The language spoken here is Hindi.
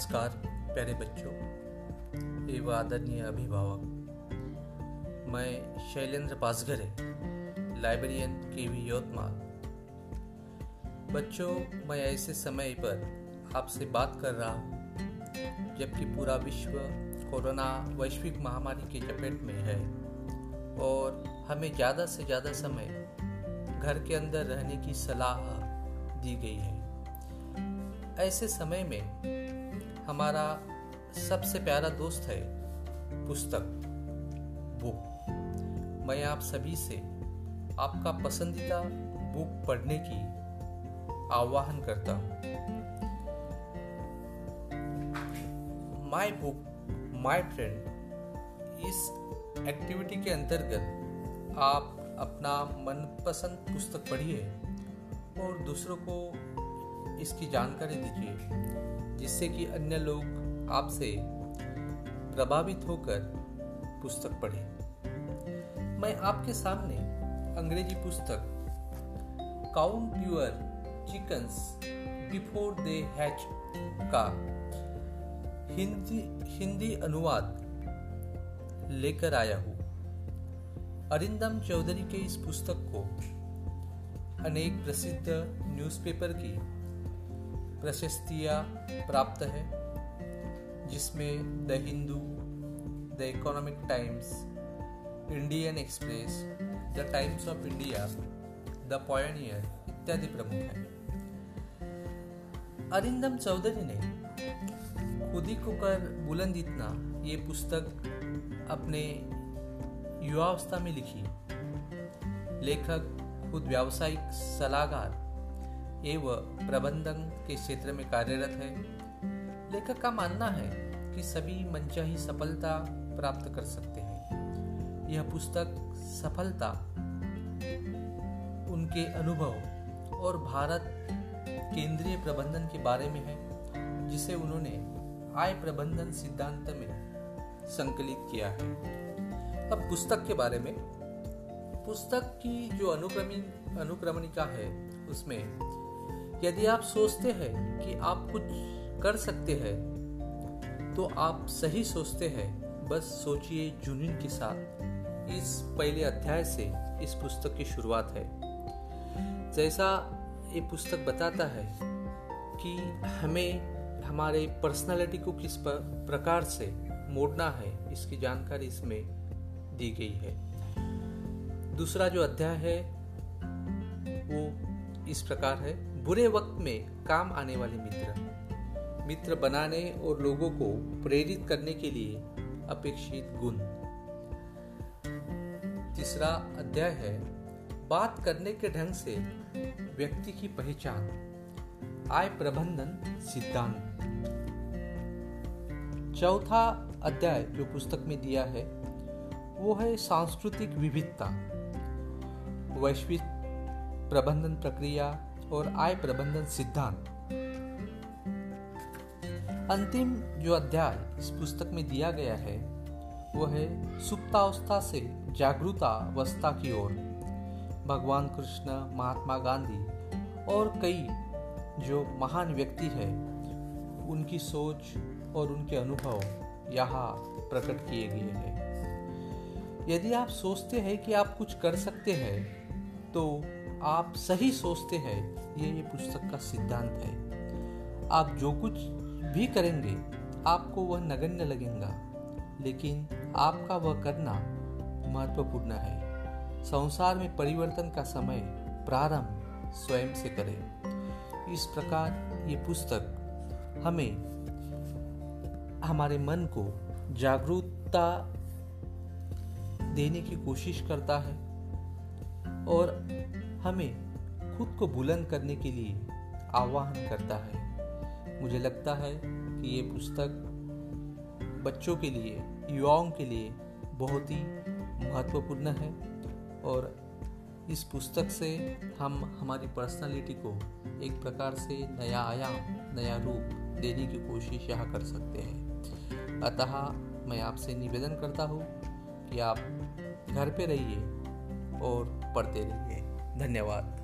नमस्कार, प्यारे बच्चों। एवं आदरणीय अभिभावक। मैं Shailendra Pasghare librarian K V Yavatmal. बच्चों, मैं ऐसे समय पर आपसे बात कर रहा हूँ, जबकि पूरा विश्व कोरोना वैश्विक महामारी के चपेट में है और हमें ज़्यादा से ज़्यादा समय घर के अंदर रहने की सलाह दी गई है। ऐसे समय में हमारा सबसे प्यारा दोस्त है पुस्तक, बुक। मैं आप सभी से आपका पसंदीदा बुक पढ़ने की आह्वान करता हूँ। माई बुक माई फ्रेंड इस एक्टिविटी के अंतर्गत आप अपना मनपसंद पुस्तक पढ़िए और दूसरों को इसकी जानकारी दीजिए। जिससे कि अन्य लोग आपसे प्रभावित होकर पुस्तक पढ़ें। मैं आपके सामने अंग्रेज़ी पुस्तक count your chickens before they hatch का हिंदी हिंदी अनुवाद लेकर आया हूँ। अरिंदम चौधरी के इस पुस्तक को अनेक प्रसिद्ध न्यूज़पेपर की प्रशस्तियाँ प्राप्त है, जिसमें the Hindu the Economic Times Indian Express the Times of India the Pioneer इत्यादि प्रमुख हैं। अरिंदम चौधरी ने खुदी को कर बुलंद इतना ये पुस्तक अपने युवावस्था में लिखी। लेखक, खुद व्यावसायिक सलाहकार एवं प्रबंधन के क्षेत्र में कार्यरत है। लेखक का मानना है कि सभी मनचाही सफलता प्राप्त कर सकते हैं। यह पुस्तक सफलता, उनके अनुभव और भारत केंद्रीय प्रबंधन के बारे में है, जिसे उन्होंने आय प्रबंधन सिद्धांत में संकलित किया है। अब पुस्तक के बारे में। पुस्तक की जो अनुक्रमी, अनुक्रमणिका है, उसमें यदि आप सोचते हैं कि आप कुछ कर सकते हैं तो आप सही सोचते हैं। बस सोचिए जुनून के साथ। इस पहले अध्याय से इस पुस्तक की शुरुआत है। जैसा ये पुस्तक बताता है कि हमें हमारे पर्सनालिटी को किस प्रकार से मोड़ना है, इसकी जानकारी इसमें दी गई है। दूसरा जो अध्याय है, वो इस प्रकार है। बुरे वक्त में काम आने वाले मित्र। मित्र बनाने और लोगों को प्रेरित करने के लिए अपेक्षित गुण। तीसरा अध्याय है, बात करने के ढंग से व्यक्ति की पहचान। आय प्रबंधन सिद्धांत। चौथा अध्याय जो पुस्तक में दिया है, वो है सांस्कृतिक विविधता। वैश्विक प्रबंधन प्रक्रिया और आय प्रबंधन सिद्धांत। अंतिम जो अध्याय इस पुस्तक में दिया गया है वो है सुप्तावस्था से जागरूकतावस्था की ओर। भगवान कृष्ण, महात्मा गांधी और कई जो महान व्यक्ति है, उनकी सोच और उनके अनुभव यहाँ प्रकट किए गए हैं। यदि आप सोचते हैं कि आप कुछ कर सकते हैं तो आप सही सोचते हैं, ये ये पुस्तक का सिद्धांत है। आप जो कुछ भी करेंगे, आपको वह नगण्य लगेगा, लेकिन आपका वह करना महत्वपूर्ण है। संसार में परिवर्तन का समय प्रारंभ स्वयं से करें। इस प्रकार ये पुस्तक हमें हमारे मन को जागरूकता देने की कोशिश करता है और हमें खुद को बुलंद करने के लिए आह्वान करता है। मुझे लगता है कि ये पुस्तक बच्चों के लिए, युवाओं के लिए बहुत ही महत्वपूर्ण है और इस पुस्तक से हम हमारी पर्सनालिटी को एक प्रकार से नया आयाम, नया रूप देने की कोशिश यहाँ कर सकते हैं। अतः मैं आपसे निवेदन करता हूँ कि आप घर पे रहिए और पढ़ते रहिए। धन्यवाद।